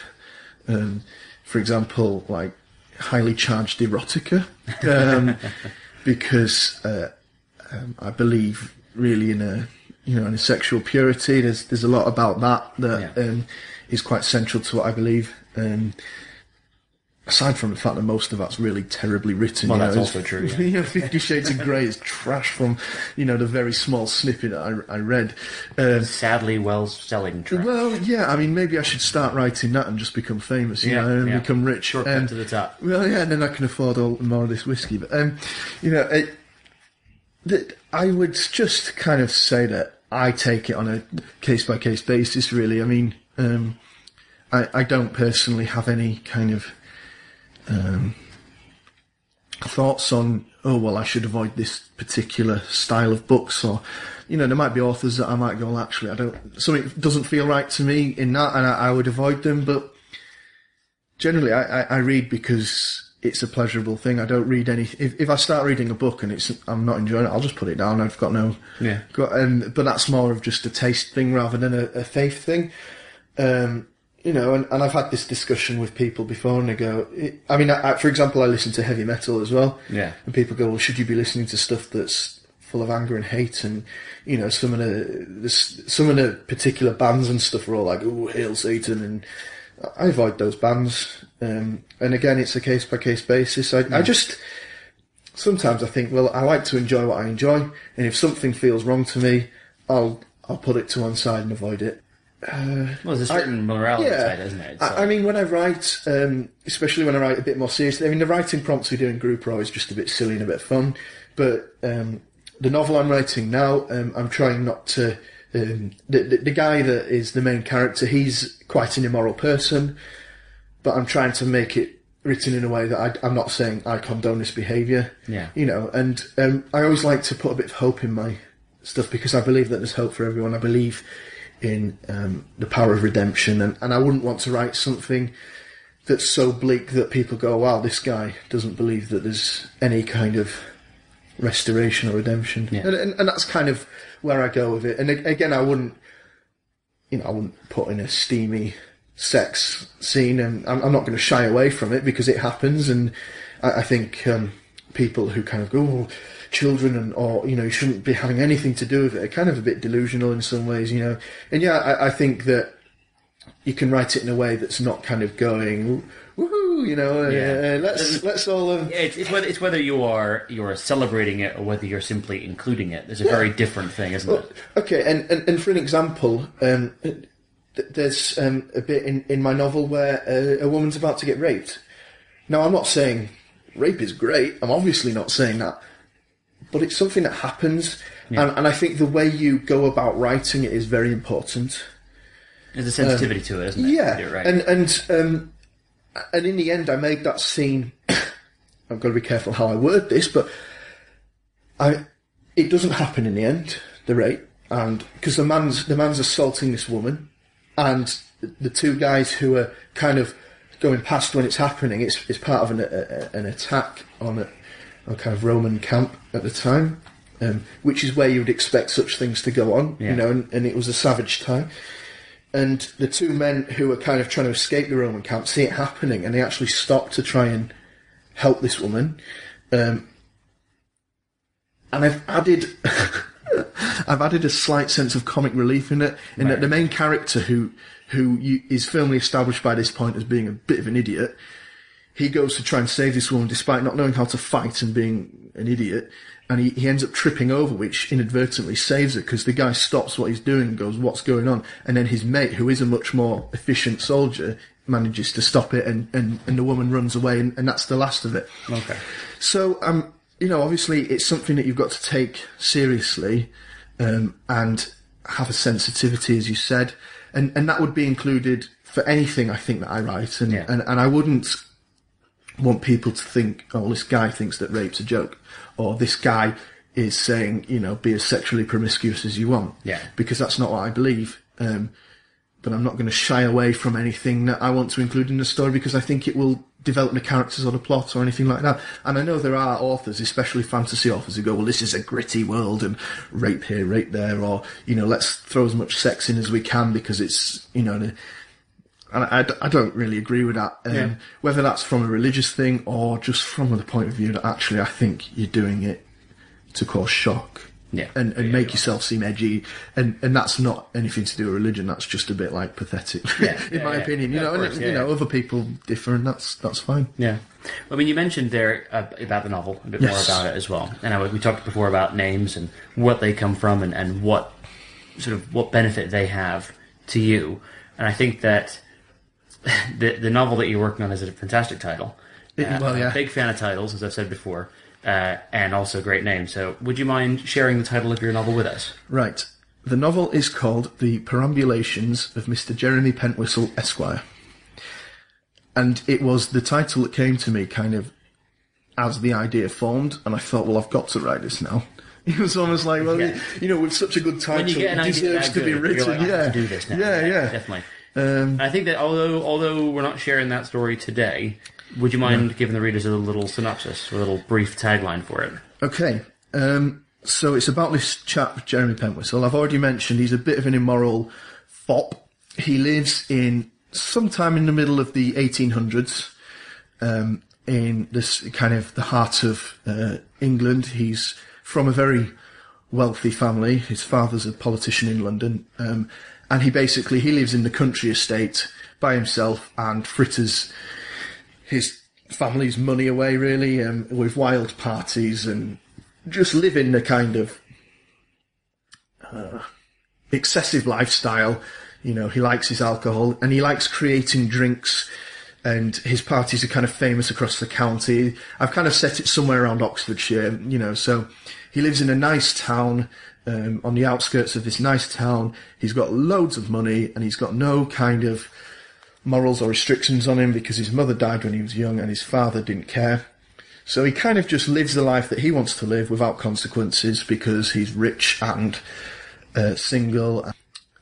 um, for example, like highly charged erotica, um, because uh, um, I believe really in a you know in a sexual purity. There's there's a lot about that that Yeah. um, is quite central to what I believe. Um, aside from the fact that most of that's really terribly written. Well, you know, that's also true, yeah. you know, Fifty Shades of Grey is trash from you know the very small snippet I, I read. Um, Sadly, well selling track. well, yeah, I mean, maybe I should start writing that and just become famous, you Yeah, know, and yeah. become rich. Shortcut Um, to the top. well, yeah, and then I can afford all more of this whiskey. But um, you know, it, that I would just kind of say that I take it on a case by case basis. Really, I mean, um, I, I don't personally have any kind of um, thoughts on. Oh well, I should avoid this particular style of books, or you know, there might be authors that I might go. Well, actually, I don't. Something doesn't feel right to me in that, and I, I would avoid them. But generally I, I, I read because it's a pleasurable thing. I don't read any. If, if I start reading a book and it's I'm not enjoying it, I'll just put it down. I've got no. Yeah. Got, um, but that's more of just a taste thing rather than a, a faith thing. Um, you know, and, and I've had this discussion with people before, and they go. It, I mean, I, I, for example, I listen to heavy metal as well. Yeah. And people go, well, should you be listening to stuff that's full of anger and hate? And you know, some of the, some of the particular bands and stuff are all like, oh, hail Satan, and I avoid those bands. Um, and again, it's a case by case basis. I, I just sometimes I think, well, I like to enjoy what I enjoy, and if something feels wrong to me, I'll I'll put it to one side and avoid it. Well, there's a certain morality side, isn't it? It's I, I mean, when I write, um, especially when I write a bit more seriously, I mean, the writing prompts we do in group are always just a bit silly and a bit fun. But um, the novel I'm writing now, um, I'm trying not to. Um, the, the, the guy that is the main character, he's quite an immoral person, but I'm trying to make it written in a way that I, I'm not saying I condone this behaviour. Yeah. You know, and um, I always like to put a bit of hope in my stuff because I believe that there's hope for everyone. I believe in um, the power of redemption, and, and I wouldn't want to write something that's so bleak that people go, "Wow, this guy doesn't believe that there's any kind of restoration or redemption." Yeah. And, and, and that's kind of where I go with it. And again, I wouldn't, you know, I wouldn't put in a steamy sex scene, and I'm, I'm not going to shy away from it because it happens, and I, I think um, people who kind of go. "Oh, Children and or you know you shouldn't be having anything to do with it are kind of a bit delusional in some ways, you know. And yeah, I, I think that you can write it in a way that's not kind of going woohoo, you know. uh, Yeah. let's let's all. Um, Yeah, it's, it's whether it's whether you are you are celebrating it or whether you're simply including it. There's a very different thing, isn't it? Okay, and, and, and for an example, um, th- there's um, a bit in, in my novel where uh, a woman's about to get raped, Now, I'm not saying rape is great. I'm obviously not saying that, but it's something that happens, and, and I think the way you go about writing it is very important. There's a sensitivity to it, isn't it? Yeah, right. and and um, and in the end, I made that scene. I've got to be careful how I word this, but I it doesn't happen in the end. The rape, and because the man's the man's assaulting this woman, and the two guys who are kind of going past when it's happening. It's it's part of an a, an attack on a, a kind of Roman camp at the time. Um, which is where you would expect such things to go on, Yeah. you know, and, and it was a savage time and the two men who were kind of trying to escape the Roman camp see it happening, and they actually stop to try and help this woman. Um, and I've added, I've added a slight sense of comic relief in it, in that the main character, who who you, is firmly established by this point as being a bit of an idiot, he goes to try and save this woman despite not knowing how to fight and being an idiot. And he, he ends up tripping over, which inadvertently saves her because the guy stops what he's doing and goes, What's going on? And then his mate, who is a much more efficient soldier, manages to stop it and, and, and the woman runs away, and, and that's the last of it. okay. So, um, you know, obviously it's something that you've got to take seriously um, and have a sensitivity, as you said, and and that would be included for anything I think that I write, and Yeah. and, and I wouldn't want people to think, oh, this guy thinks that rape's a joke, or this guy is saying, you know, be as sexually promiscuous as you want, Yeah. because that's not what I believe. Um, but I'm not going to shy away from anything that I want to include in the story because I think it will develop the characters or the plot or anything like that. And I know there are authors, especially fantasy authors, who go, well, this is a gritty world and rape here, rape there, or, you know, let's throw as much sex in as we can because it's, you know, the, and I, I d- I don't really agree with that. Um, Yeah. Whether that's from a religious thing or just from the point of view that actually I think you're doing it to cause shock. Yeah. And, and Yeah, make yeah. yourself seem edgy. And, and that's not anything to do with religion. That's just a bit like pathetic, Yeah, in yeah, my yeah. opinion. You Yeah, know, of and, course, you know, yeah. other people differ and that's, that's fine. Yeah. I mean, you mentioned there uh, about the novel, a bit Yes. more about it as well. And I, we talked before about names and what they come from and, and what sort of what benefit they have to you. And I think that the the novel that you're working on is a fantastic title. Uh, well, yeah. big fan of titles, as I've said before, uh, and also great name. So, would you mind sharing the title of your novel with us? Right. The novel is called The Perambulations of Mr. Jeremy Pentwhistle, Esquire. And it was the title that came to me kind of as the idea formed, and I thought, well, I've got to write this now. It was almost like, well, Yeah. you know, with such a good title, When you get an it deserves that to be written. like, yeah, have to do this now. yeah, yeah. definitely. Um, I think that although although we're not sharing that story today, would you mind giving the readers a little synopsis, a little brief tagline for it? Okay. Um, so it's about this chap, Jeremy Pentwhistle. I've already mentioned he's a bit of an immoral fop. He lives in sometime in the middle of the 1800s, um, in this kind of the heart of uh, England. He's from a very wealthy family. His father's a politician in London, um, and he basically he lives in the country estate by himself and fritters his family's money away really um, with wild parties and just living the kind of uh, excessive lifestyle. You know, he likes his alcohol and he likes creating drinks. And his parties are kind of famous across the county. I've kind of set it somewhere around Oxfordshire, you know. So he lives in a nice town um, on the outskirts of this nice town. He's got loads of money and he's got no kind of morals or restrictions on him because his mother died when he was young and his father didn't care. So he kind of just lives the life that he wants to live without consequences because he's rich and uh, single.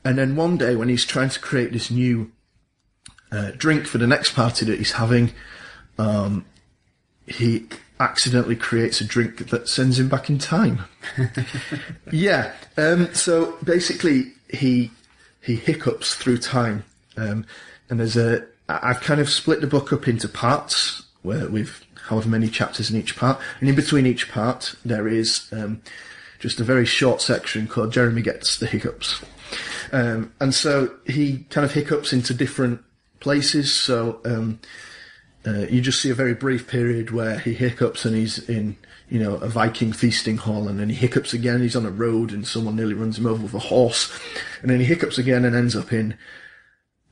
And then one day when he's trying to create this new uh, drink for the next party that he's having, um, he accidentally creates a drink that sends him back in time. yeah. Um, so basically, he he hiccups through time, um, and there's a. I've kind of split the book up into parts where with however many chapters in each part, and in between each part there is um, just a very short section called Jeremy gets the hiccups, um, and so he kind of hiccups into different places. So. Uh, you just see a very brief period where he hiccups and he's in, you know, a Viking feasting hall, and then he hiccups again. He's on a road and someone nearly runs him over with a horse, and then he hiccups again and ends up in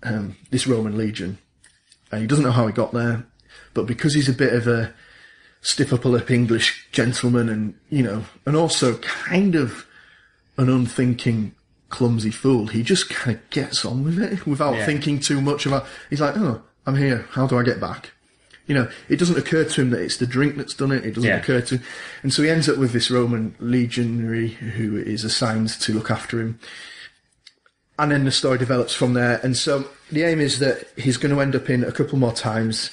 um, this Roman legion. And he doesn't know how he got there. but because he's a bit of a stiff upper lip English gentleman, and you know, and also kind of an unthinking, clumsy fool, he just kind of gets on with it without Yeah. thinking too much about. He's like, oh, I'm here. How do I get back? You know, it doesn't occur to him that it's the drink that's done it. It doesn't Yeah. occur to, him. and so he ends up with this Roman legionary who is assigned to look after him and then the story develops from there. And so the aim is that he's going to end up in a couple more times.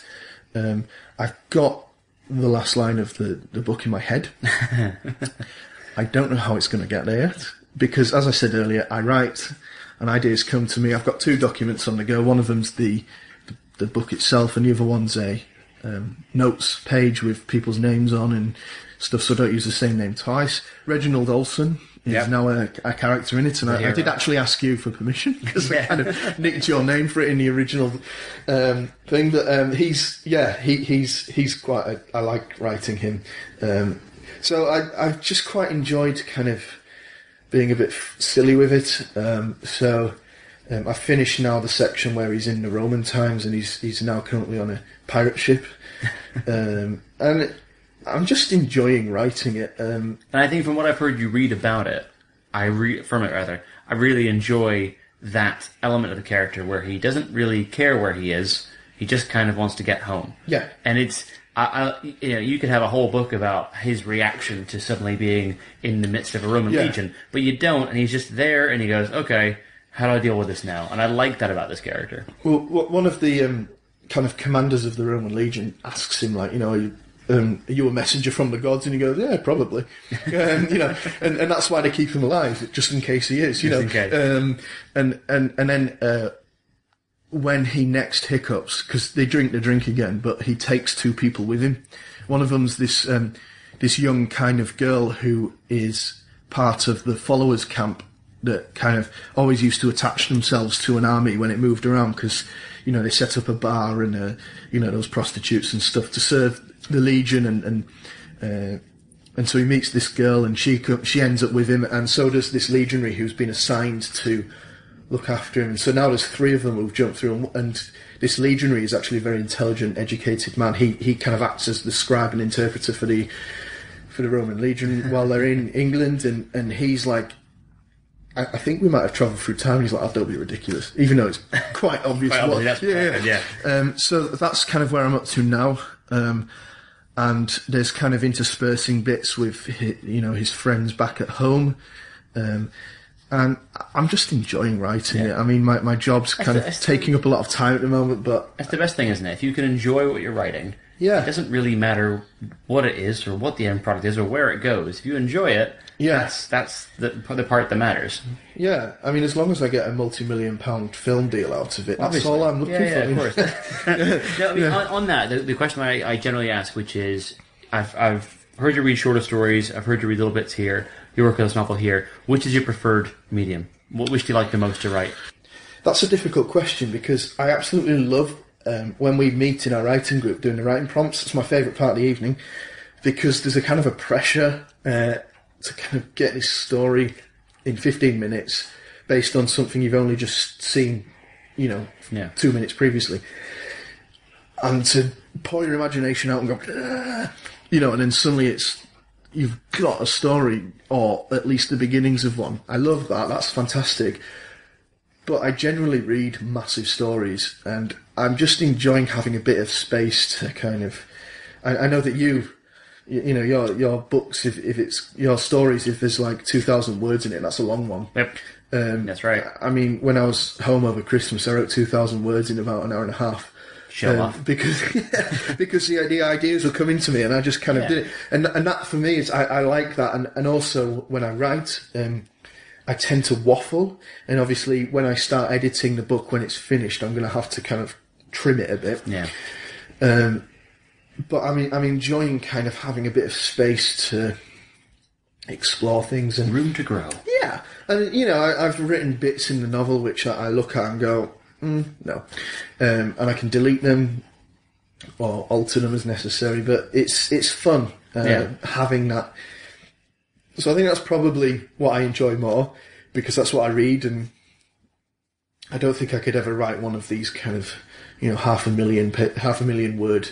Um, I've got the last line of the, the book in my head. I don't know how it's going to get there yet because, as I said earlier, I write and ideas come to me. I've got two documents on the go. One of them's the the, the book itself, and the other one's a um, notes page with people's names on and stuff, so don't use the same name twice. Reginald Olson is Yep. now a, a character in it, and I, I did actually ask you for permission because I kind of nicked your name for it in the original um, thing. But um, he's yeah, he, he's he's quite. A, I like writing him. Um, so I I've just quite enjoyed kind of being a bit silly with it. Um, so um, I finished now the section where he's in the Roman times and he's he's now currently on a pirate ship, um, and I'm just enjoying writing it. Um, And I think from what I've heard you read about it, I re- from it rather, I really enjoy that element of the character where he doesn't really care where he is. He just kind of wants to get home. Yeah. And it's, I, I, you know, you could have a whole book about his reaction to suddenly being in the midst of a Roman Yeah. legion, but you don't, and he's just there, and he goes, okay, how do I deal with this now? And I like that about this character. Well, one of the um, kind of commanders of the Roman legion asks him, like, you know, are you, um, are you a messenger from the gods? And he goes, yeah, probably. um, you know, and, and that's why they keep him alive, just in case he is. You Just know, in case. Um, and and and then uh, when he next hiccups, because they drink the drink again, but he takes two people with him. One of them's this um, this young kind of girl who is part of the followers camp that kind of always used to attach themselves to an army when it moved around because you know they set up a bar and uh, you know those prostitutes and stuff to serve the legion and and uh, and so he meets this girl and she she ends up with him and so does this legionary who's been assigned to look after him. And so now there's three of them who've jumped through, and, and this legionary is actually a very intelligent, educated man. He he kind of acts as the scribe and interpreter for the for the Roman legion while they're in England, and and he's like. I I think we might have travelled through time. He's like, "Oh, don't be ridiculous," even though it's quite obvious. Quite what, obviously that's what yeah, happened, Um, so that's kind of where I'm up to now. Um, and there's kind of interspersing bits with hi you know his friends back at home, um, and I'm just enjoying writing it. I mean, my, my job's kind the- of that's the- taking up a lot of time at the moment, but That's the best thing, isn't it? If you can enjoy what you're writing, Yeah. it doesn't really matter what it is or what the end product is or where it goes. If you enjoy it, Yeah. that's that's the the part that matters. yeah, I mean, as long as I get a multi-million pound film deal out of it, that's all I'm looking yeah, for. Yeah, of course. no, I mean, on, on that, the, the question I, I generally ask, which is, I've I've heard you read shorter stories. I've heard you read little bits here. You work on this novel here. Which is your preferred medium? What which do you like the most to write? That's a difficult question because I absolutely love um, when we meet in our writing group doing the writing prompts. It's my favourite part of the evening because there's a kind of a pressure uh, to kind of get this story in 15 minutes based on something you've only just seen, you know, Yeah. two minutes previously. And to pour your imagination out and go, "Ah," you know, and then suddenly it's you've got a story or at least the beginnings of one. I love that. That's fantastic but I generally read massive stories, and I'm just enjoying having a bit of space to kind of. I, I know that you, you, you know, your your books, if, if it's your stories, if there's like two thousand words in it, that's a long one. Yep, Um, that's right. I mean, when I was home over Christmas, I wrote two thousand words in about an hour and a half. Show Um, off. because because the, the ideas were coming to me and I just kind of Yeah. did it and and that for me is I, I like that and and also when I write um, I tend to waffle and obviously when I start editing the book when it's finished I'm going to have to kind of trim it a bit Yeah, um, but I mean I'm enjoying kind of having a bit of space to explore things and room to grow. yeah, and you know, I, I've written bits in the novel which I, I look at and go, mm, no, um, and I can delete them or alter them as necessary. But it's it's fun uh, Yeah. having that. So I think that's probably what I enjoy more because that's what I read, and I don't think I could ever write one of these kind of you know half a million half a million word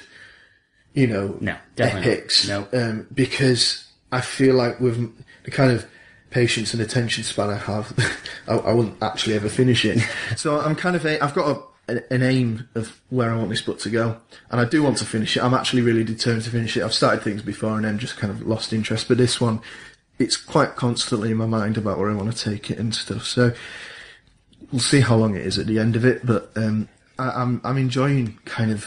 you know, No, definitely epics. No. Um, because I feel like with the kind of patience and attention span I have, I, I wouldn't actually ever finish it. so I'm kind of, a, I've got a, an, an aim of where I want this book to go, and I do want to finish it. I'm actually really determined to finish it. I've started things before and then just kind of lost interest, but this one, it's quite constantly in my mind about where I want to take it and stuff. So we'll see how long it is at the end of it, but um, I, I'm I'm enjoying kind of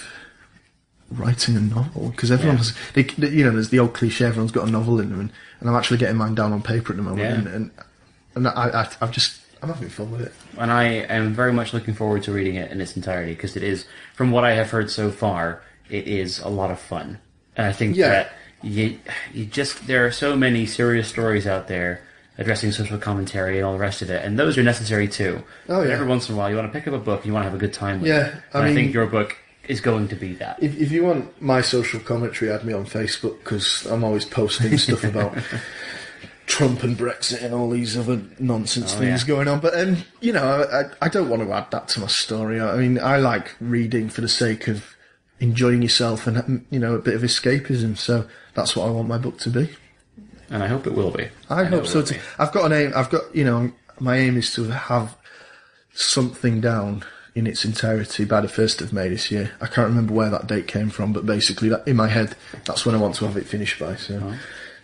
writing a novel because everyone Yeah. has, they, they- you know, there's the old cliche everyone's got a novel in them, and, and I'm actually getting mine down on paper at the moment, Yeah. and and, and I, I I've just I'm having fun with it. and I am very much looking forward to reading it in its entirety because it is, from what I have heard so far, it is a lot of fun. And I think Yeah. that you, you just there are so many serious stories out there addressing social commentary and all the rest of it, and those are necessary too. Oh, But yeah. every once in a while, you want to pick up a book and you want to have a good time with Yeah, it. I And I, mean- think your book is going to be that. If, if you want my social commentary, add me on Facebook because I'm always posting stuff about Trump and Brexit and all these other nonsense Oh, things yeah. going on. But um, you know, I, I don't want to add that to my story. I mean, I like reading for the sake of enjoying yourself and you know a bit of escapism. So that's what I want my book to be. And I hope it will be. I, know hope so too. I've got an aim. I've got you know my aim is to have something down in its entirety by the first of May this year. I can't remember where that date came from, but basically that in my head that's when I want to have it finished by. So Uh-huh.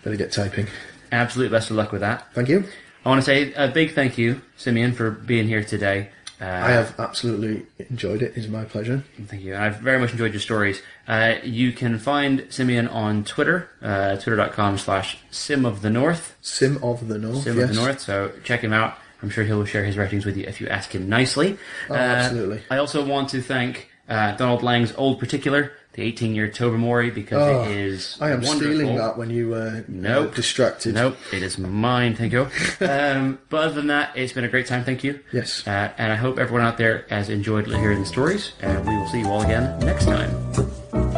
better get typing. Absolute best of luck with that. Thank you. I want to say a big thank you, Simeon, for being here today. Uh, I have absolutely enjoyed it. It's my pleasure. Thank you. I've very much enjoyed your stories. Uh, you can find Simeon on Twitter, uh, twitter.com slash sim of the north. Sim of the North. Sim yes. of the North. So check him out. I'm sure he'll share his writings with you if you ask him nicely. Oh, Uh, absolutely. I also want to thank uh, Donald Laing's Old Particular, the 18 year Tobermory, because Oh, it is. I am wonderful. stealing that when you uh, Nope. distracted. Nope, it is mine. Thank you. um, but other than that, it's been a great time. Thank you. Yes. Uh, and I hope everyone out there has enjoyed hearing the stories. And we will see you all again next time.